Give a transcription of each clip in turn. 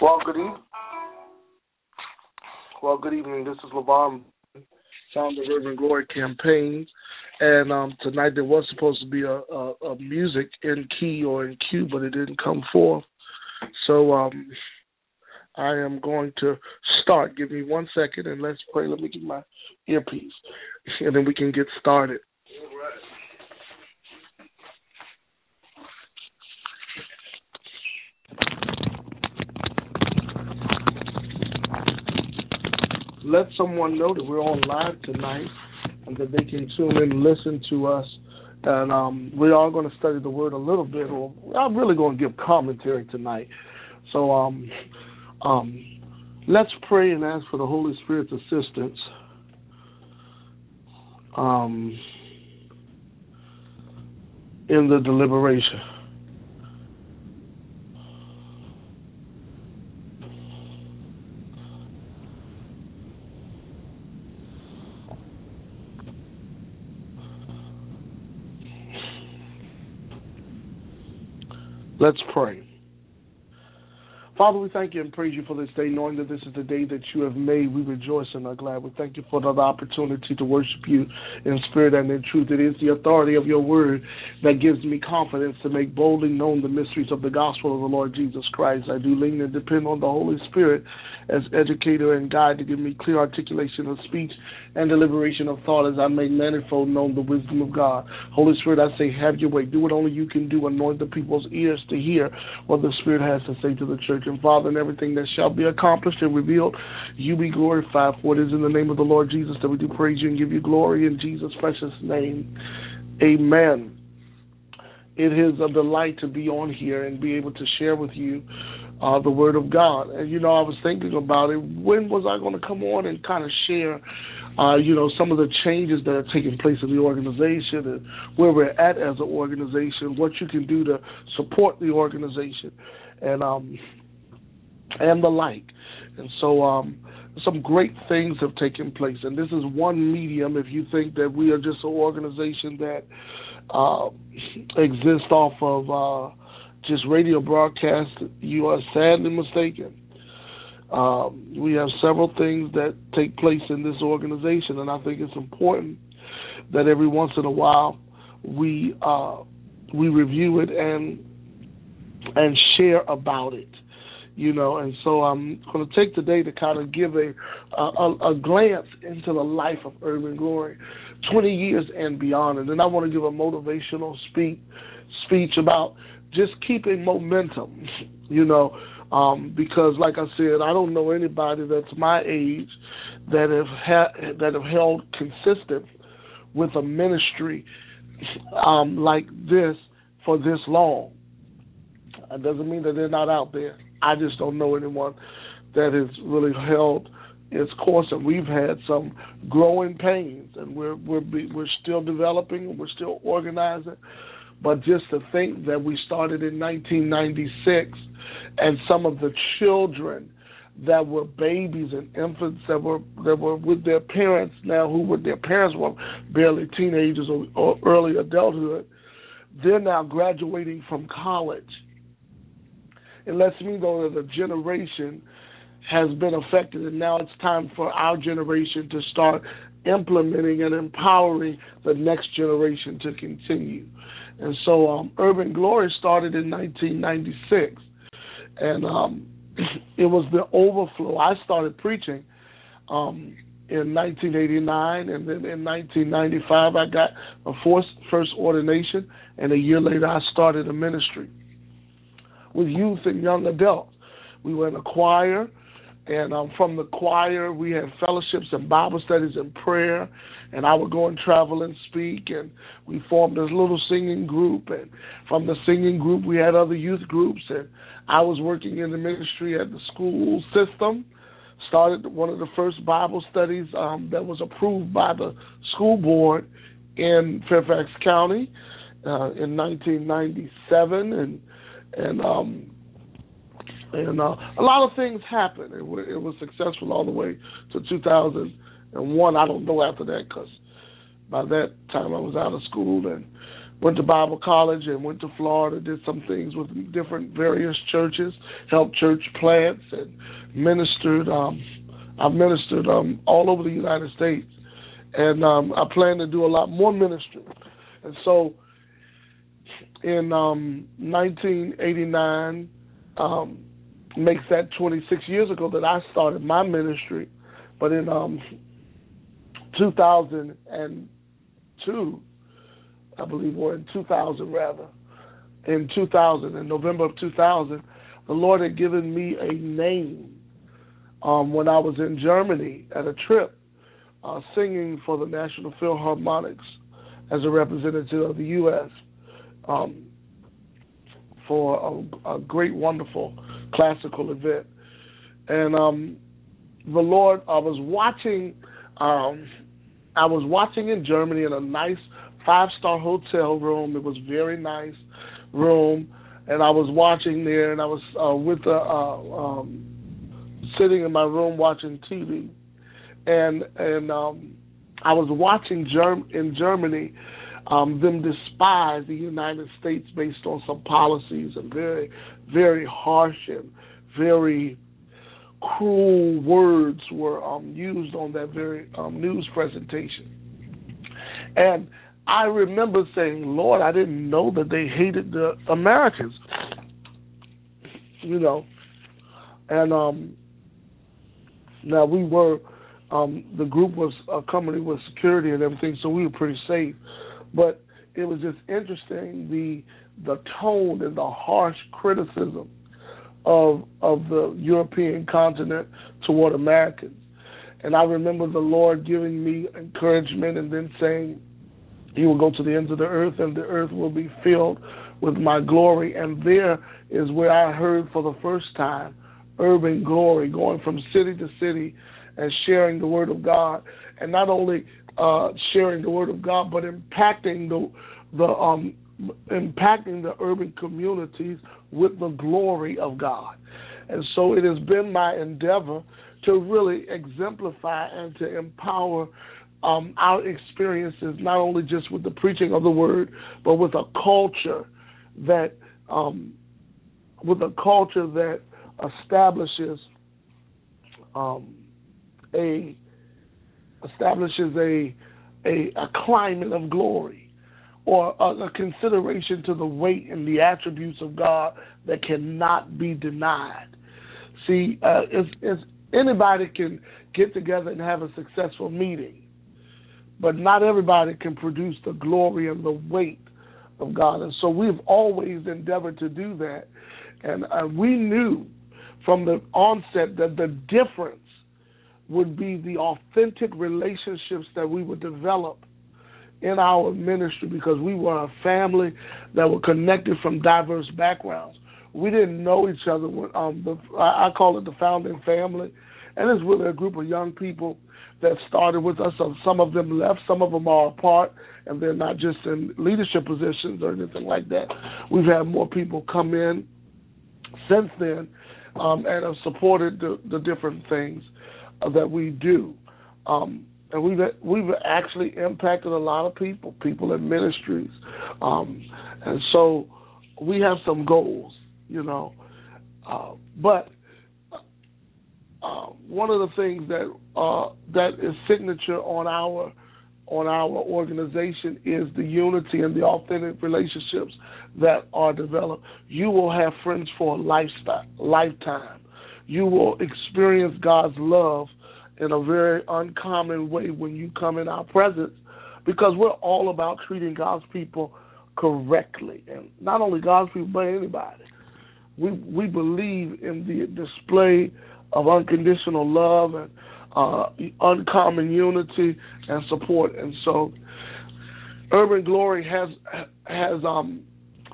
Well, good evening. Well, good evening. This is LaVaughn, founder of Urban Glory Campaign. And um, tonight there was supposed to be a, a, a music in key or in cue, but it didn't come forth. So um, I am going to start. Give me one second and let's pray. Let me get my earpiece, and then we can get started. Let someone know that we're on live tonight and that they can tune in and listen to us. And um, we are going to study the word a little bit, or I'm really going to give commentary tonight. So um, um, let's pray and ask for the Holy Spirit's assistance. Um, in the deliberation. Let's pray. Father, we thank you and praise you for this day, knowing that this is the day that you have made. We rejoice and are glad. We thank you for another opportunity to worship you in spirit and in truth. It is the authority of your word that gives me confidence to make boldly known the mysteries of the gospel of the Lord Jesus Christ. I do lean and depend on the Holy Spirit as educator and guide to give me clear articulation of speech and deliberation of thought as I make manifold known the wisdom of God. Holy Spirit, I say, have your way. Do what only you can do. Anoint the people's ears to hear what the Spirit has to say to the church. And Father, in everything that shall be accomplished and revealed, you be glorified. For it is in the name of the Lord Jesus that we do praise you and give you glory in Jesus' precious name. Amen. It is a delight to be on here and be able to share with you uh, the Word of God. And, you know, I was thinking about it. When was I going to come on and kind of share uh, you know, some of the changes that are taking place in the organization and where we're at as an organization, what you can do to support the organization, and um, and the like. And so, um, some great things have taken place, and this is one medium. If you think that we are just an organization that uh, exists off of uh, just radio broadcast, you are sadly mistaken. Um, we have several things that take place in this organization, and I think it's important that every once in a while we uh, we review it and and share about it. You know, and so I'm going to take today to kind of give a, a a glance into the life of Urban Glory, 20 years and beyond, and then I want to give a motivational speak speech about just keeping momentum. You know, um, because, like I said, I don't know anybody that's my age that have ha- that have held consistent with a ministry um, like this for this long. It doesn't mean that they're not out there. I just don't know anyone that has really held its course, and we've had some growing pains, and we're we're we're still developing, and we're still organizing. But just to think that we started in 1996 and some of the children that were babies and infants that were that were with their parents now who were their parents were barely teenagers or, or early adulthood they're now graduating from college it lets me know that a generation has been affected and now it's time for our generation to start implementing and empowering the next generation to continue and so um, urban glory started in 1996 and um, it was the overflow. I started preaching um, in 1989, and then in 1995 I got a first, first ordination, and a year later I started a ministry. With youth and young adults. We were in a choir, and um, from the choir, we had fellowships and Bible studies and prayer. And I would go and travel and speak. And we formed this little singing group. And from the singing group, we had other youth groups. And I was working in the ministry at the school system. Started one of the first Bible studies um, that was approved by the school board in Fairfax County uh, in 1997, and and um, and uh, a lot of things happened. It, w- it was successful all the way to 2001. I don't know after that because by that time I was out of school and went to Bible college and went to Florida. Did some things with different various churches, helped church plants and ministered. Um, I've ministered um, all over the United States, and um, I plan to do a lot more ministry. And so, in um, 1989, um, makes that 26 years ago that I started my ministry. But in um, 2002, I believe, or in 2000 rather, in 2000, in November of 2000, the Lord had given me a name um, when I was in Germany at a trip uh, singing for the National Philharmonics as a representative of the U.S. Um, for a, a great, wonderful classical event. And um, the Lord, I was watching, um, I was watching in Germany in a nice five star hotel room. It was very nice room, and I was watching there, and I was uh, with the uh, um, sitting in my room watching TV, and and um, I was watching Germ- in Germany um, them despise the United States based on some policies and very, very harsh and very cruel words were um, used on that very um, news presentation. And I remember saying, Lord, I didn't know that they hated the Americans. You know, and um, now we were um, the group was accompanied with security and everything, so we were pretty safe. But it was just interesting the the tone and the harsh criticism of of the European continent toward Americans. And I remember the Lord giving me encouragement and then saying, "You will go to the ends of the earth, and the earth will be filled with my glory." And there is where I heard for the first time urban glory, going from city to city and sharing the word of God, and not only uh, sharing the word of God, but impacting the the um, impacting the urban communities with the glory of God. And so it has been my endeavor to really exemplify and to empower um, our experiences, not only just with the preaching of the word, but with a culture that um, with a culture that establishes um, a establishes a, a a climate of glory or a, a consideration to the weight and the attributes of God that cannot be denied. See, uh, it's, it's anybody can get together and have a successful meeting, but not everybody can produce the glory and the weight of God. And so we've always endeavored to do that. And uh, we knew from the onset that the difference would be the authentic relationships that we would develop in our ministry because we were a family that were connected from diverse backgrounds. We didn't know each other. Um, the, I call it the founding family, and it's really a group of young people that started with us. So some of them left, some of them are apart, and they're not just in leadership positions or anything like that. We've had more people come in since then um, and have supported the, the different things that we do. Um, and we've we've actually impacted a lot of people, people in ministries, um, and so we have some goals, you know. Uh, but uh, one of the things that uh, that is signature on our on our organization is the unity and the authentic relationships that are developed. You will have friends for a lifestyle, lifetime. You will experience God's love in a very uncommon way when you come in our presence because we're all about treating God's people correctly. And not only God's people, but anybody. we we believe in the display of unconditional love and uh, uncommon unity and support. And so, Urban Glory has has um,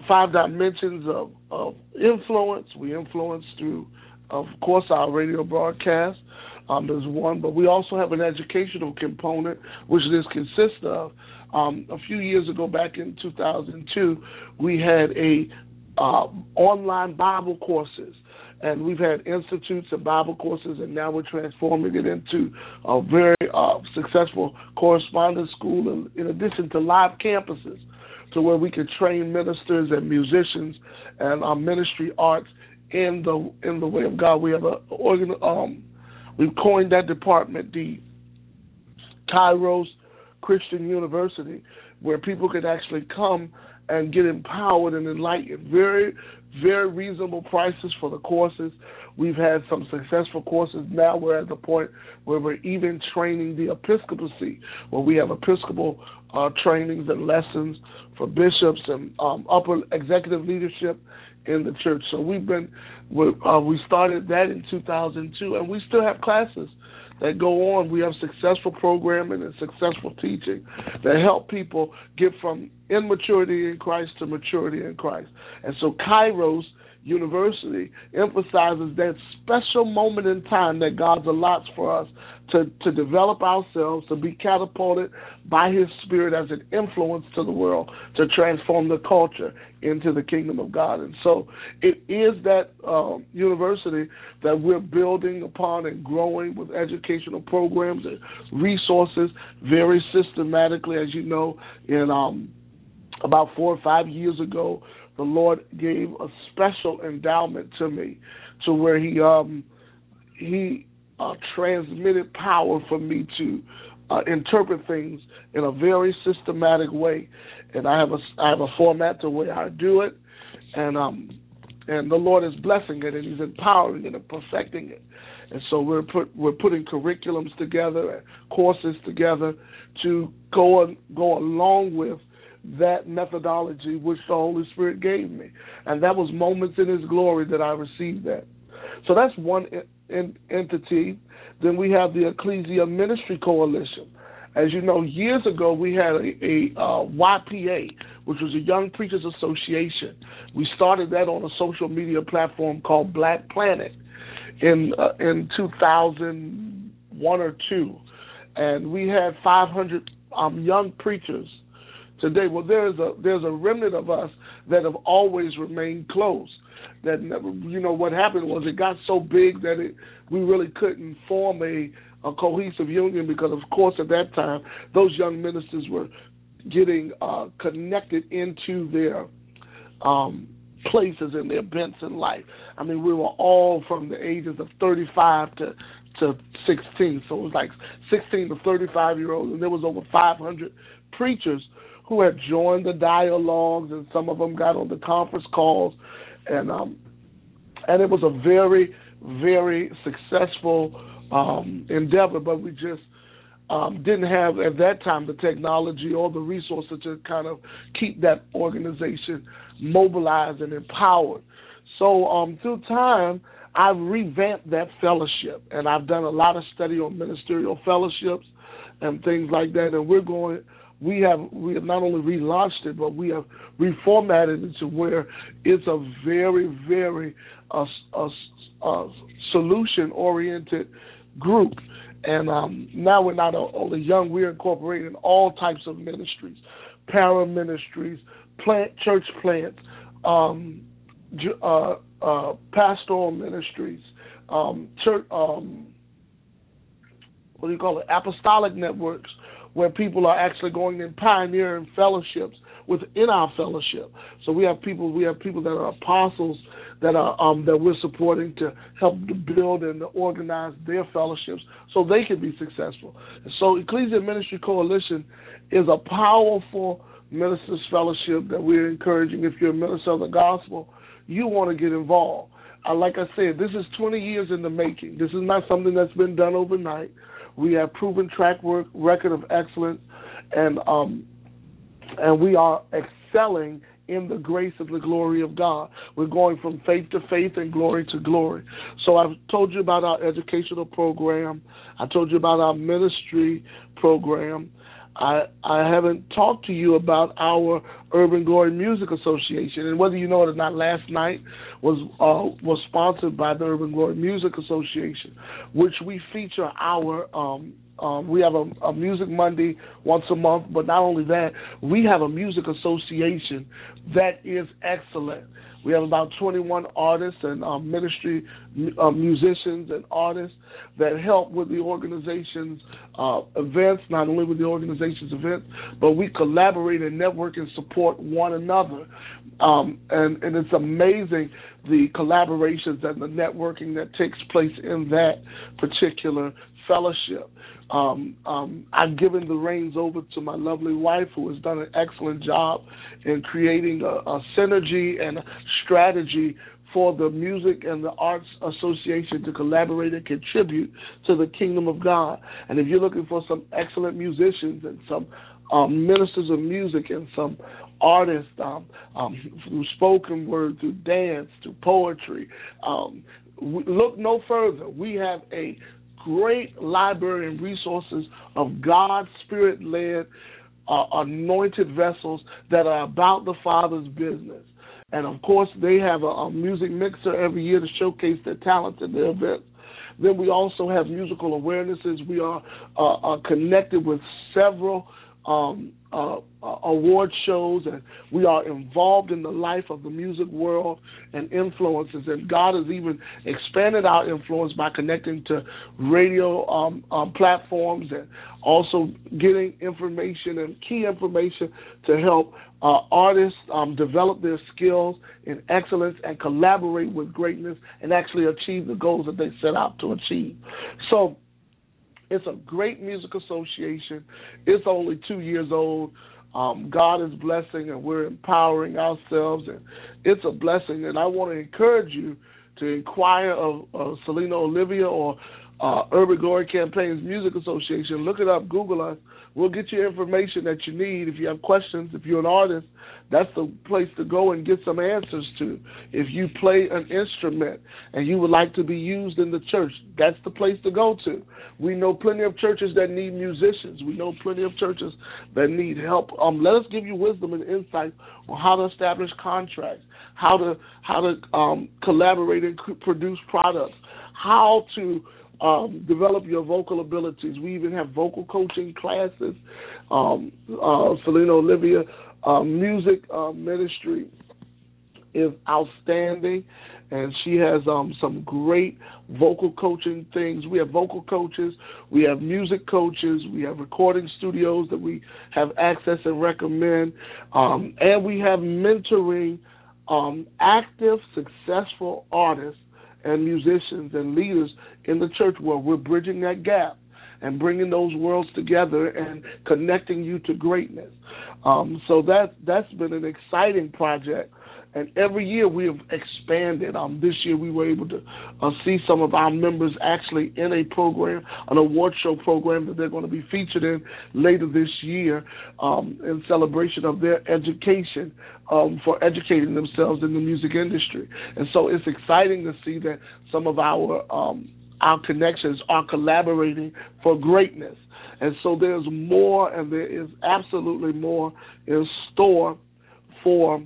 five dimensions of, of influence. We influence through, of course, our radio broadcast. Um, there's one, but we also have an educational component, which this consists of. Um, a few years ago, back in 2002, we had a uh, online Bible courses and we've had institutes and Bible courses, and now we're transforming it into a very uh, successful correspondence school, in, in addition to live campuses, to where we can train ministers and musicians and our ministry arts in the in the way of God. We have a organ, um, we've coined that department the Kairos Christian University, where people can actually come and get empowered and enlightened. Very, very reasonable prices for the courses. We've had some successful courses. Now we're at the point where we're even training the episcopacy, where we have episcopal uh, trainings and lessons for bishops and um, upper executive leadership in the church. So we've been, uh, we started that in 2002, and we still have classes that go on. We have successful programming and successful teaching that help people get from immaturity in Christ to maturity in Christ. And so Kairos University emphasizes that special moment in time that God allots for us to, to develop ourselves, to be catapulted by His Spirit as an influence to the world, to transform the culture into the kingdom of God. And so it is that um, university that we're building upon and growing with educational programs and resources very systematically. As you know, in um, about four or five years ago, the Lord gave a special endowment to me to where He um, He uh, transmitted power for me to uh, interpret things in a very systematic way, and I have a I have a format to where I do it, and um and the Lord is blessing it and He's empowering it and perfecting it, and so we're put we're putting curriculums together and courses together to go on, go along with that methodology which the Holy Spirit gave me, and that was moments in His glory that I received that. So that's one entity. Then we have the Ecclesia Ministry Coalition. As you know, years ago we had a, a uh, YPA, which was a Young Preachers Association. We started that on a social media platform called Black Planet in uh, in 2001 or two, and we had 500 um, young preachers today. Well, there's a there's a remnant of us that have always remained close that never, you know what happened was it got so big that it we really couldn't form a a cohesive union because of course at that time those young ministers were getting uh, connected into their um, places and their bents in life. I mean, we were all from the ages of 35 to to 16, so it was like 16 to 35 year olds, and there was over 500 preachers who had joined the dialogues, and some of them got on the conference calls and um, and it was a very very successful um, endeavor, but we just um, didn't have at that time the technology or the resources to kind of keep that organization mobilized and empowered. So um, through time, I've revamped that fellowship, and I've done a lot of study on ministerial fellowships and things like that. And we're going we have we have not only relaunched it, but we have reformatted it to where it's a very very uh, uh, uh, solution oriented group. And um, now we're not only young; we're incorporating all types of ministries, para ministries, plant church plants, um, uh, uh, pastoral ministries, um, church, um, what do you call it? Apostolic networks where people are actually going and pioneering fellowships within our fellowship. So we have people we have people that are apostles that are um, that we're supporting to help to build and to organize their fellowships so they can be successful. So Ecclesia Ministry Coalition is a powerful ministers fellowship that we're encouraging. If you're a minister of the gospel, you want to get involved. Uh, like I said, this is 20 years in the making. This is not something that's been done overnight. We have proven track work, record of excellence, and um, and we are excelling in the grace of the glory of God. We're going from faith to faith and glory to glory. So I've told you about our educational program. I told you about our ministry program. I I haven't talked to you about our Urban Glory Music Association, and whether you know it or not, last night was uh, was sponsored by the Urban Glory Music Association, which we feature our um, um, we have a, a Music Monday once a month, but not only that, we have a music association that is excellent. We have about 21 artists and um, ministry uh, musicians and artists that help with the organization's uh, events, not only with the organization's events, but we collaborate and network and support one another. Um, and, and it's amazing the collaborations and the networking that takes place in that particular fellowship. Um, um, I've given the reins over to my lovely wife, who has done an excellent job in creating a, a synergy and a strategy for the Music and the Arts Association to collaborate and contribute to the kingdom of God. And if you're looking for some excellent musicians and some um, ministers of music and some artists um, um, through spoken word, through dance, through poetry, um, look no further. We have a great library and resources of God Spirit led, uh, anointed vessels that are about the Father's business. And of course, they have a, a music mixer every year to showcase their talent at their events. Then we also have musical awarenesses. We are uh, uh, connected with several um, uh, uh, award shows, and we are involved in the life of the music world and influences. And God has even expanded our influence by connecting to radio um, um, platforms and also getting information and key information to help uh, artists um, develop their skills in excellence and collaborate with greatness and actually achieve the goals that they set out to achieve. So it's a great music association. It's only two years old. Um, God is blessing, and we're empowering ourselves, and it's a blessing. And I want to encourage you to inquire of, of Selena Olivia or uh, Urban Glory Campaigns Music Association. Look it up, Google us. We'll get you information that you need. If you have questions, if you're an artist, that's the place to go and get some answers to. If you play an instrument and you would like to be used in the church, that's the place to go to. We know plenty of churches that need musicians. We know plenty of churches that need help. Um, let us give you wisdom and insight on how to establish contracts, how to how to um, collaborate and produce products, how to um, develop your vocal abilities. We even have vocal coaching classes. Um, uh, Selena Olivia uh, music uh, ministry is outstanding, and she has um, some great vocal coaching things. We have vocal coaches, we have music coaches, we have recording studios that we have access and recommend, um, and we have mentoring um, active, successful artists and musicians and leaders in the church world. We're bridging that gap and bringing those worlds together and connecting you to greatness. Um, so that that's been an exciting project. And every year we have expanded. Um, this year we were able to uh, see some of our members actually in a program, an award show program that they're going to be featured in later this year um, in celebration of their education um, for educating themselves in the music industry. And so it's exciting to see that some of our um, our connections are collaborating for greatness. And so there's more, and there is absolutely more in store for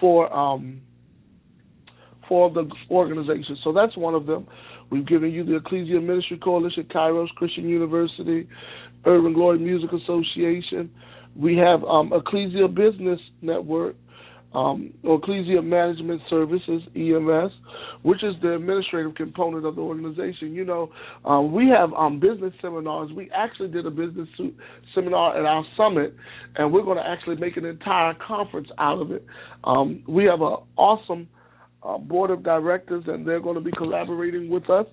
for um, for the organization. So that's one of them. We've given you the Ecclesia Ministry Coalition, Kairos Christian University, Urban Glory Music Association. We have um, Ecclesia Business Network, um, Ecclesia Management Services (EMS), which is the administrative component of the organization. You know, um, we have um, business seminars. We actually did a business seminar at our summit, and we're going to actually make an entire conference out of it. Um, we have an awesome uh, board of directors, and they're going to be collaborating with us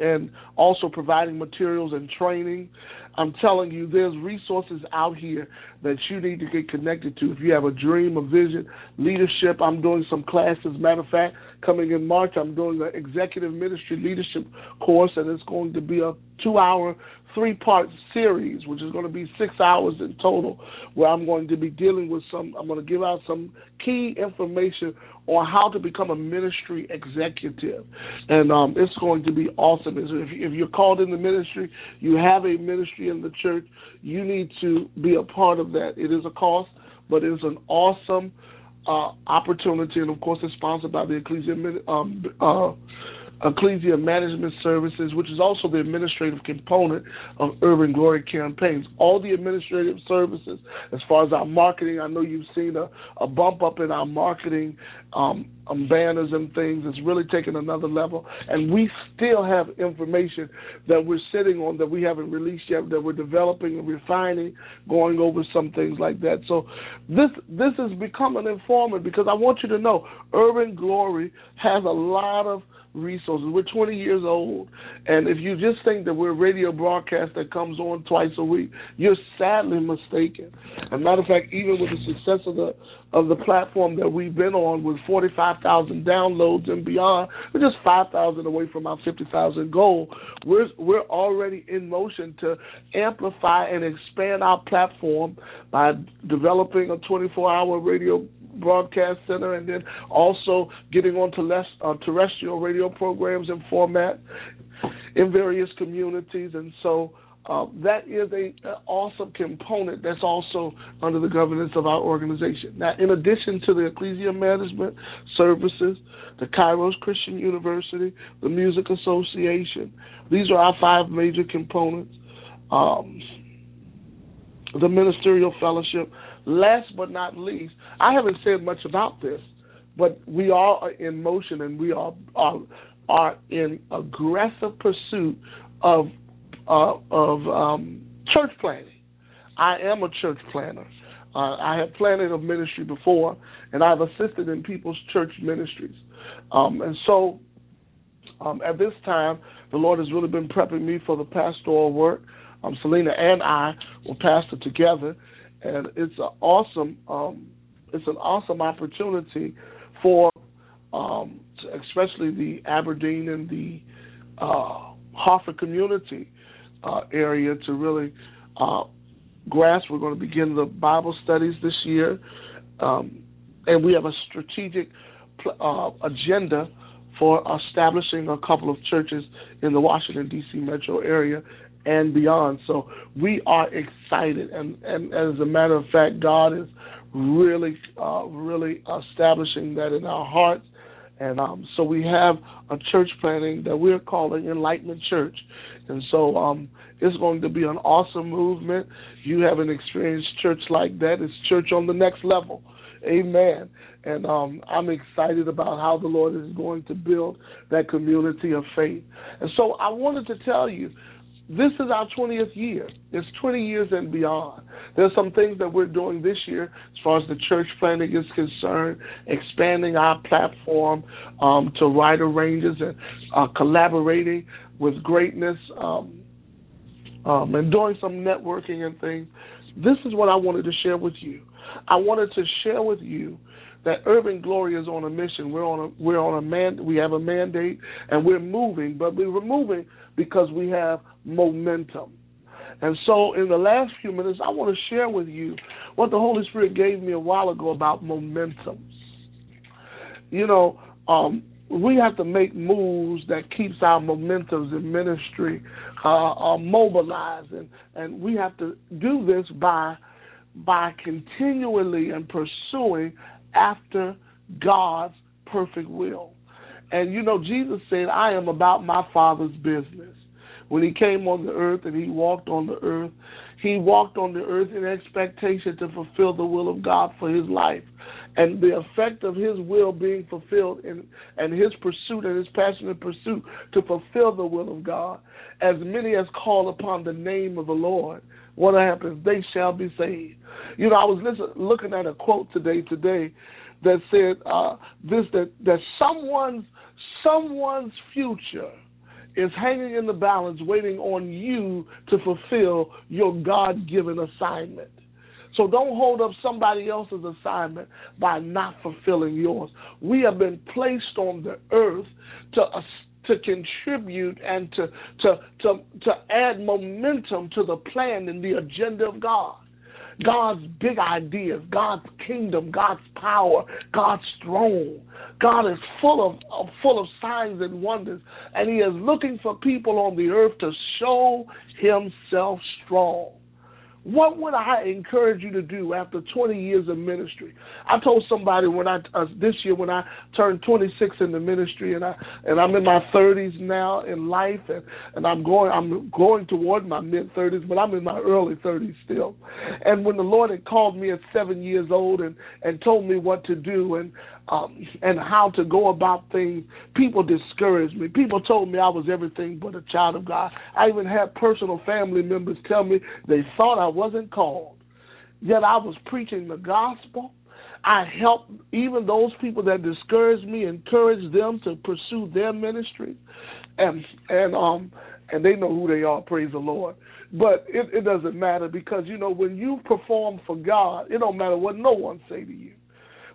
and also providing materials and training. I'm telling you, there's resources out here that you need to get connected to. If you have a dream, a vision, leadership, I'm doing some classes. Matter of fact, coming in March, I'm doing an executive ministry leadership course, and it's going to be a two hour three part series, which is going to be six hours in total, where I'm going to be dealing with some, I'm going to give out some key information on how to become a ministry executive. And um, it's going to be awesome. If, if you're called in the ministry, you have a ministry in the church, you need to be a part of that. It is a cost, but it is an awesome uh, opportunity. And of course, it's sponsored by the Ecclesia. Um, uh, Ecclesia Management Services, which is also the administrative component of Urban Glory Campaigns. All the administrative services, as far as our marketing, I know you've seen a, a bump up in our marketing um, um, banners and things. It's really taken another level, and we still have information that we're sitting on that we haven't released yet, that we're developing and refining, going over some things like that. So this this has become an informant because I want you to know Urban Glory has a lot of resources. We're 20 years old, and if you just think that we're a radio broadcast that comes on twice a week, you're sadly mistaken. As a matter of fact, even with the success of the of the platform that we've been on with 45,000 downloads and beyond, we're just 5,000 away from our 50,000 goal. We're we're already in motion to amplify and expand our platform by developing a 24-hour radio broadcast center, and then also getting onto less uh, terrestrial radio programs and format in various communities, and so. Uh, that is a, a, awesome component that's also under the governance of our organization. Now, in addition to the Ecclesia Management Services, the Kairos Christian University, the Music Association, these are our five major components. Um, the Ministerial Fellowship, Last but not least, I haven't said much about this, but we are in motion and we are are, are in aggressive pursuit of uh, of um, church planning. I am a church planner. Uh, I have planted a ministry before, and I've assisted in people's church ministries. Um, and so, um, at this time, the Lord has really been prepping me for the pastoral work. Um, Selena and I will pastor together, and it's an awesome um, it's an awesome opportunity for um, especially the Aberdeen and the uh, Harford community uh, area to really uh, grasp. We're going to begin the Bible studies this year, um, and we have a strategic uh, agenda for establishing a couple of churches in the Washington D.C. metro area and beyond. So we are excited, and, and as a matter of fact, God is really, uh, really establishing that in our hearts. And um, so we have a church planning that we're calling Enlightenment Church. And so um, it's going to be an awesome movement. You haven't experienced church like that. It's church on the next level. Amen. And um, I'm excited about how the Lord is going to build that community of faith. And so I wanted to tell you this is our 20th year. It's 20 years and beyond. There's some things that we're doing this year as far as the church planning is concerned, expanding our platform um, to wider ranges and uh, collaborating with greatness um, um, and doing some networking and things. This is what I wanted to share with you. I wanted to share with you that Urban Glory is on a mission. We're on a we're on a man we have a mandate and we're moving, but we're moving because we have momentum. And so, in the last few minutes, I want to share with you what the Holy Spirit gave me a while ago about momentum. You know, um, we have to make moves that keeps our momentums in ministry uh, uh, mobilized, and, and we have to do this by by continually and pursuing after God's perfect will. And you know, Jesus said, I am about my Father's business. When he came on the earth and he walked on the earth, he walked on the earth in expectation to fulfill the will of God for his life. And the effect of his will being fulfilled in, and his pursuit and his passionate pursuit to fulfill the will of God, as many as call upon the name of the Lord, what happens? They shall be saved. You know, I was listen, looking at a quote today today that said uh, this that that someone's someone's future is hanging in the balance, waiting on you to fulfill your God given assignment. So don't hold up somebody else's assignment by not fulfilling yours. We have been placed on the earth to to contribute and to to to to add momentum to the plan and the agenda of God. God's big ideas, God's kingdom, God's power, God's throne. God is full of full of signs and wonders, and He is looking for people on the earth to show Himself strong. What would I encourage you to do after 20 years of ministry? I told somebody when I uh, this year when I turned 26 in the ministry and I and I'm in my 30s now in life and and I'm going I'm going toward my mid 30s, but I'm in my early 30s still. And when the Lord had called me at 7 years old and and told me what to do and um, and how to go about things, people discouraged me. People told me I was everything but a child of God. I even had personal family members tell me they thought I wasn't called. Yet I was preaching the gospel. I helped even those people that discouraged me, encouraged them to pursue their ministry, and and um and they know who they are. Praise the Lord. But it, it doesn't matter because you know when you perform for God, it don't matter what no one say to you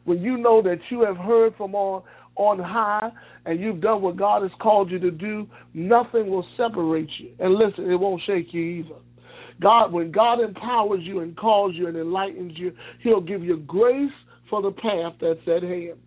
when you know that you have heard from on on high and you've done what God has called you to do, nothing will separate you. And listen, it won't shake you either. God, when God empowers you and calls you and enlightens you, He'll give you grace for the path that's at hand.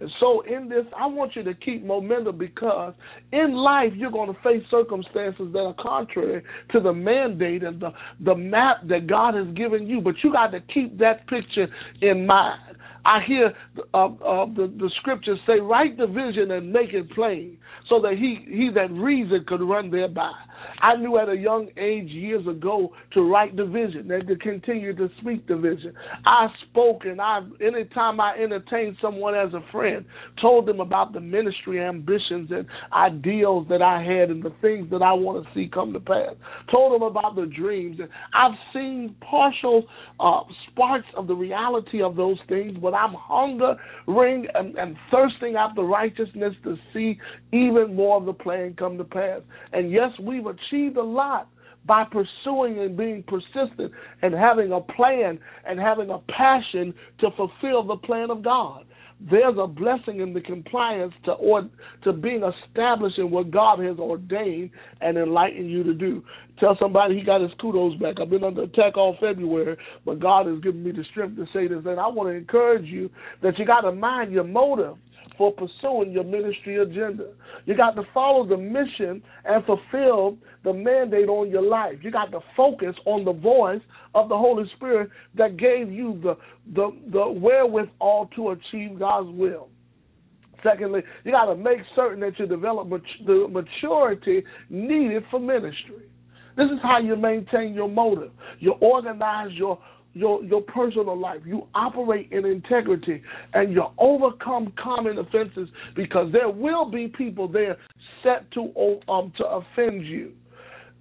And so, in this, I want you to keep momentum because in life you're going to face circumstances that are contrary to the mandate and the, the map that God has given you. But you got to keep that picture in mind. I hear uh, uh, the, the scriptures say, write the vision and make it plain so that he, he that reads it could run thereby. I knew at a young age years ago to write the vision and to continue to speak the vision. I spoke and I anytime I entertained someone as a friend, told them about the ministry ambitions and ideals that I had and the things that I want to see come to pass. Told them about the dreams. And I've seen partial uh, sparks of the reality of those things, but I'm hungering and, and thirsting after righteousness to see even more of the plan come to pass. And yes, we've achieved a lot by pursuing and being persistent and having a plan and having a passion to fulfill the plan of God. There's a blessing in the compliance to or to being established in what God has ordained and enlightened you to do. Tell somebody he got his kudos back. I've been under attack all February, but God has given me the strength to say this. And I want to encourage you that you got to mind your motive for pursuing your ministry agenda. You got to follow the mission and fulfill the mandate on your life. You got to focus on the voice of the Holy Spirit that gave you the the, the wherewithal to achieve God's will. Secondly, you got to make certain that you develop the maturity needed for ministry. This is how you maintain your motive. You organize your your your personal life. You operate in integrity and you overcome common offenses because there will be people there set to um to offend you.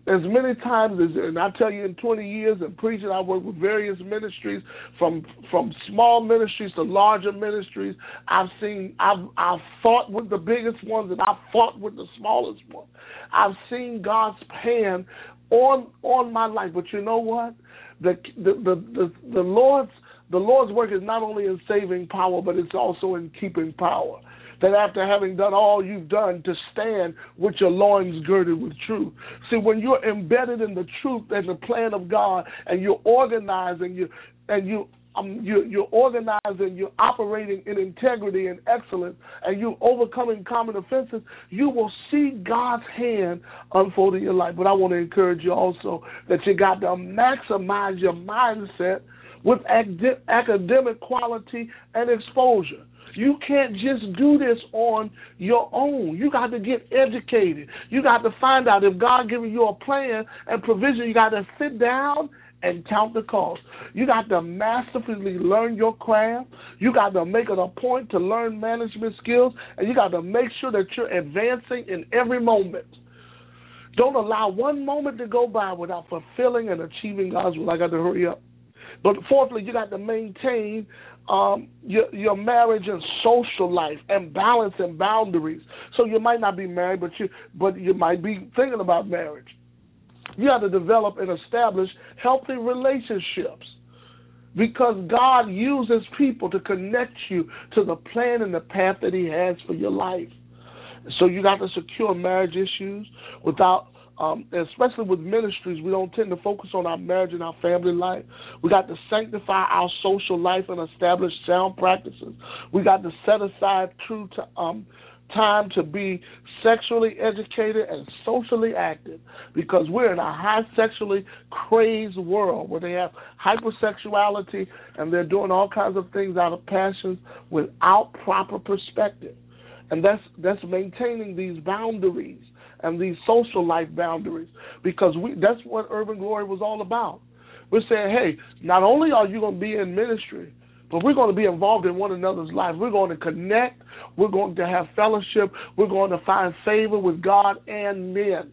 As many times as and I tell you in 20 years of preaching, I worked with various ministries from from small ministries to larger ministries. I've seen I've I've fought with the biggest ones and I've fought with the smallest ones. I've seen God's hand on on my life. But you know what? The the the the, the Lord's the Lord's work is not only in saving power, but it's also in keeping power. That after having done all you've done, to stand with your loins girded with truth. See, when you're embedded in the truth and the plan of God, and you're organized and you and you um, you, you're organizing, you're operating in integrity and excellence, and you're overcoming common offenses, you will see God's hand unfold in your life. But I want to encourage you also that you got to maximize your mindset with academic quality and exposure. You can't just do this on your own. You got to get educated. You got to find out if God giving you a plan and provision. You got to sit down and count the cost. You got to masterfully learn your craft. You got to make it a point to learn management skills, and you got to make sure that you're advancing in every moment. Don't allow one moment to go by without fulfilling and achieving God's will. I got to hurry up. But fourthly, you got to maintain um, your, your marriage and social life and balance and boundaries. So you might not be married, but you but you might be thinking about marriage. You have to develop and establish healthy relationships because God uses people to connect you to the plan and the path that He has for your life. So you got to secure marriage issues without um, especially with ministries, we don't tend to focus on our marriage and our family life. We got to sanctify our social life and establish sound practices. We got to set aside true to, um, time to be sexually educated and socially active because we're in a high sexually crazed world where they have hypersexuality and they're doing all kinds of things out of passions without proper perspective. And that's that's maintaining these boundaries and these social life boundaries because we that's what urban glory was all about. We're saying, hey, not only are you going to be in ministry, but we're going to be involved in one another's life. We're going to connect. We're going to have fellowship. We're going to find favor with God and men.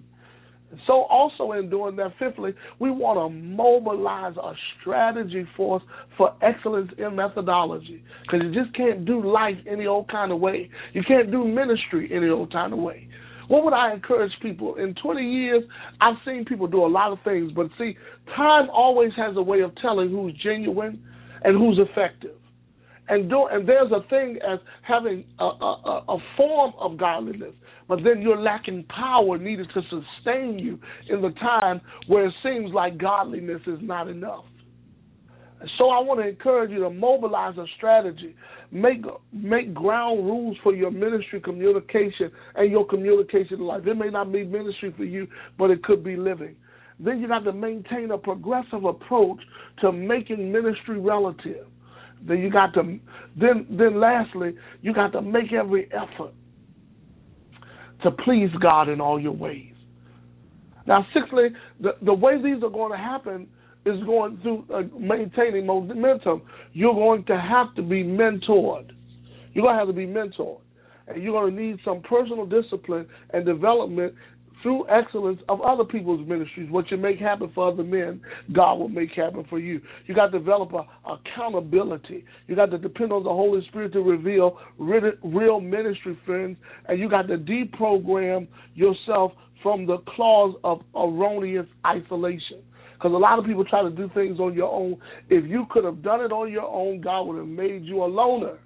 So, also in doing that, fifthly, we want to mobilize a strategy force for excellence in methodology because you just can't do life any old kind of way. You can't do ministry any old kind of way. What would I encourage people? In 20 years, I've seen people do a lot of things, but see, time always has a way of telling who's genuine and who's effective. And do, and there's a thing as having a, a, a form of godliness, but then you're lacking power needed to sustain you in the time where it seems like godliness is not enough. So I want to encourage you to mobilize a strategy, make make ground rules for your ministry communication and your communication life. It may not be ministry for you, but it could be living. Then you got to maintain a progressive approach to making ministry relative. Then you got to then then lastly, you got to make every effort to please God in all your ways. Now, sixthly, the, the way these are going to happen is going through uh, maintaining momentum, you're going to have to be mentored. You're going to have to be mentored. And you're going to need some personal discipline and development through excellence of other people's ministries. What you make happen for other men, God will make happen for you. You got to develop a, accountability. You got to depend on the Holy Spirit to reveal real ministry friends, and you got to deprogram yourself from the clause of erroneous isolation. Because a lot of people try to do things on your own. If you could have done it on your own, God would have made you a loner.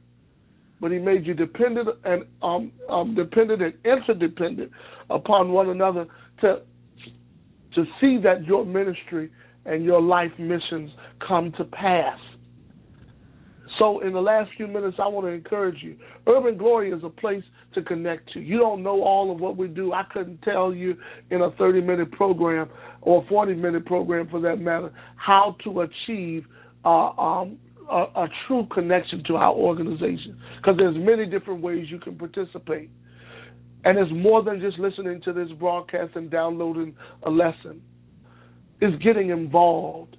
But He made you dependent and um, um, dependent and interdependent upon one another to to see that your ministry and your life missions come to pass. So, in the last few minutes, I want to encourage you. Urban Glory is a place to connect to. You don't know all of what we do. I couldn't tell you in a 30 minute program or 40 minute program for that matter how to achieve uh, um, a, a true connection to our organization because there's many different ways you can participate. And it's more than just listening to this broadcast and downloading a lesson. It's getting involved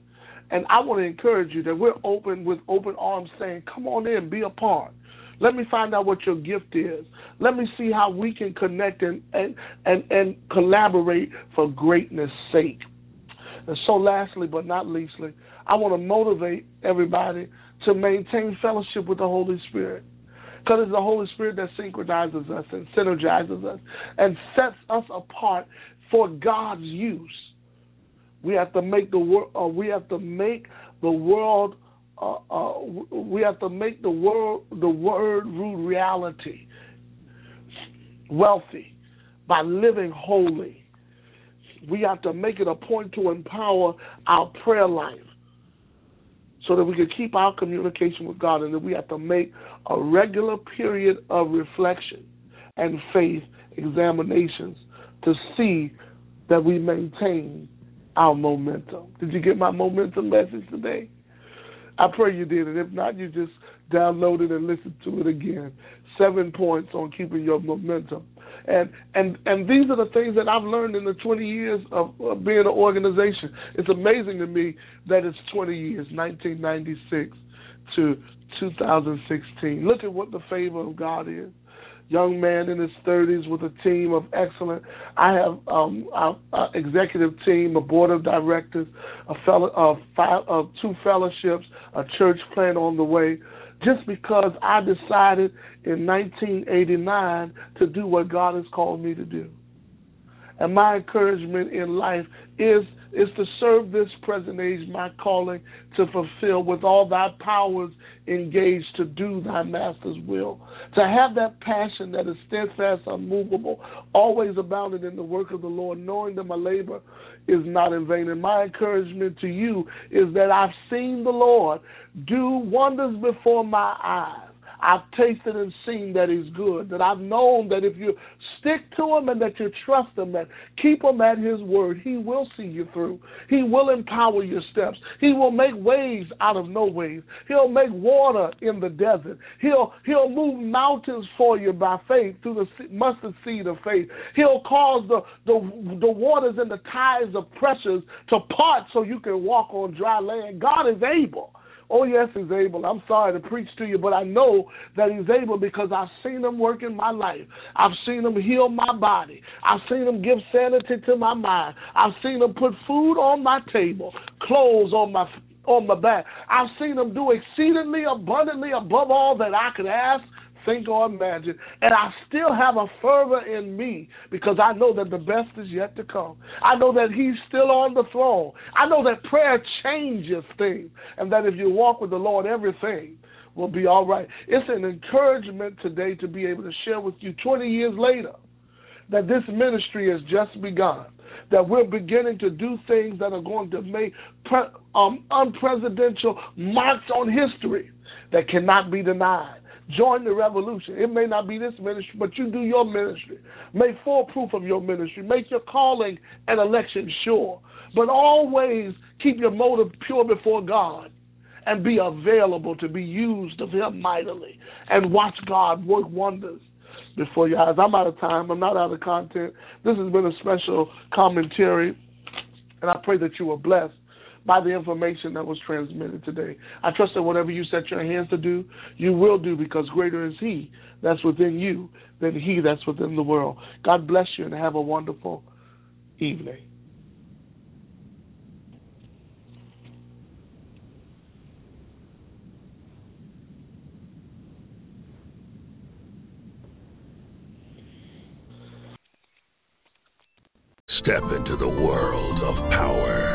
and I want to encourage you that we're open with open arms saying, come on in, be a part. Let me find out what your gift is. Let me see how we can connect and, and, and, and collaborate for greatness' sake. And so, lastly but not leastly, I want to motivate everybody to maintain fellowship with the Holy Spirit. Because it's the Holy Spirit that synchronizes us and synergizes us and sets us apart for God's use. We have to make the world. Uh, we have to make the world. Uh, uh, we have to make the world the word root reality. Wealthy by living holy. We have to make it a point to empower our prayer life so that we can keep our communication with God, and that we have to make a regular period of reflection and faith examinations to see that we maintain our momentum. Did you get my momentum message today? I pray you did, and if not, you just download it and listen to it again. Seven points on keeping your momentum, and and and these are the things that I've learned in the 20 years of, of being an organization. It's amazing to me that it's 20 years, 1996 to 2016. Look at what the favor of God is young man in his 30s with a team of excellent. I have um, a, executive team, a board of directors, a fellow, uh, five, uh, two fellowships, a church plan on the way. Just because I decided in 1989 to do what God has called me to do. And my encouragement in life is is to serve this present age, my calling to fulfill with all thy powers engaged to do thy master's will. To have that passion that is steadfast, unmovable, always abounding in the work of the Lord, knowing that my labor is not in vain. And my encouragement to you is that I've seen the Lord do wonders before my eyes. I've tasted and seen that He's good. That I've known that if you stick to Him and that you trust Him and keep Him at His word, He will see you through. He will empower your steps. He will make ways out of no ways. He'll make water in the desert. He'll He'll move mountains for you by faith through the mustard seed of faith. He'll cause the the the waters and the tides of pressures to part so you can walk on dry land. God is able. Oh, yes, he's able. I'm sorry to preach to you, but I know that he's able because I've seen him work in my life. I've seen him heal my body. I've seen him give sanity to my mind. I've seen him put food on my table, clothes on my on my back. I've seen him do exceedingly abundantly above all that I could ask think or imagine. And I still have a fervor in me because I know that the best is yet to come. I know that He's still on the throne. I know that prayer changes things, and that if you walk with the Lord, everything will be all right. It's an encouragement today to be able to share with you 20 years later that this ministry has just begun. That we're beginning to do things that are going to make pre- um, unpresidential marks on history that cannot be denied. Join the revolution. It may not be this ministry, but you do your ministry. Make full proof of your ministry. Make your calling and election sure. But always keep your motive pure before God and be available to be used of Him mightily and watch God work wonders before your eyes. I'm out of time. I'm not out of content. This has been a special commentary, and I pray that you were blessed by the information that was transmitted today. I trust that whatever you set your hands to do, you will do because greater is He that's within you than He that's within the world. God bless you and have a wonderful evening. Step into the world of power,